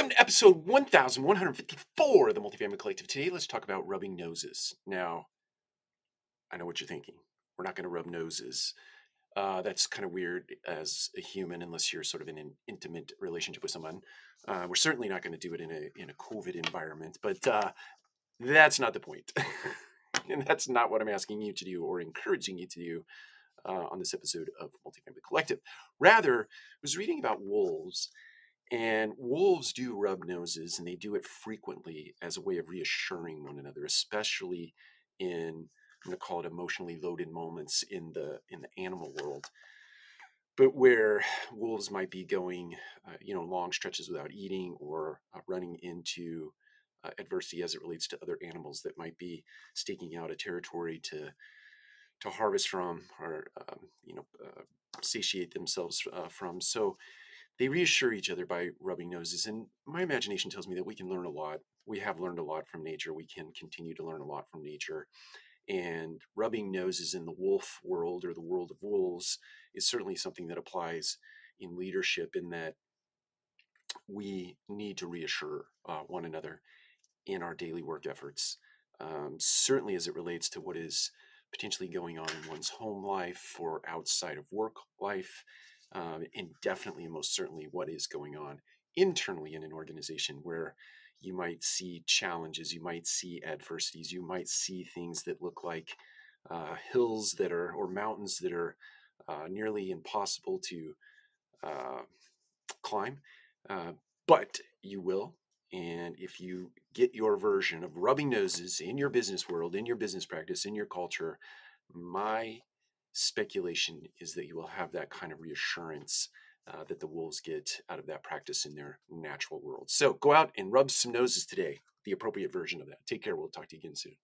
Welcome to episode 1154 of the Multifamily Collective. Today, let's talk about rubbing noses. Now, I know what you're thinking. We're not going to rub noses. Uh, that's kind of weird as a human, unless you're sort of in an intimate relationship with someone. Uh, we're certainly not going to do it in a in a COVID environment, but uh, that's not the point, and that's not what I'm asking you to do or encouraging you to do uh, on this episode of Multifamily Collective. Rather, I was reading about wolves and wolves do rub noses, and they do it frequently as a way of reassuring one another, especially in I'm going to call it emotionally loaded moments in the in the animal world. But where wolves might be going, uh, you know, long stretches without eating or uh, running into uh, adversity as it relates to other animals that might be staking out a territory to to harvest from or um, you know uh, satiate themselves uh, from. So they reassure each other by rubbing noses. And my imagination tells me that we can learn a lot. We have learned a lot from nature. We can continue to learn a lot from nature. And rubbing noses in the wolf world or the world of wolves is certainly something that applies in leadership, in that we need to reassure uh, one another in our daily work efforts. Um, certainly, as it relates to what is potentially going on in one's home life or outside of work life, um, and definitely and most certainly what is going on internally in an organization where you might see challenges, you might see adversities, you might see things that look like uh, hills that are or mountains that are uh, nearly impossible to uh, climb, uh, but you will. And if you get your version of rubbing noses in your business world, in your business practice, in your culture, my speculation is that you will have that kind of reassurance uh, that the wolves get out of that practice in their natural world. So go out and rub some noses today, the appropriate version of that. Take care. We'll talk to you again soon.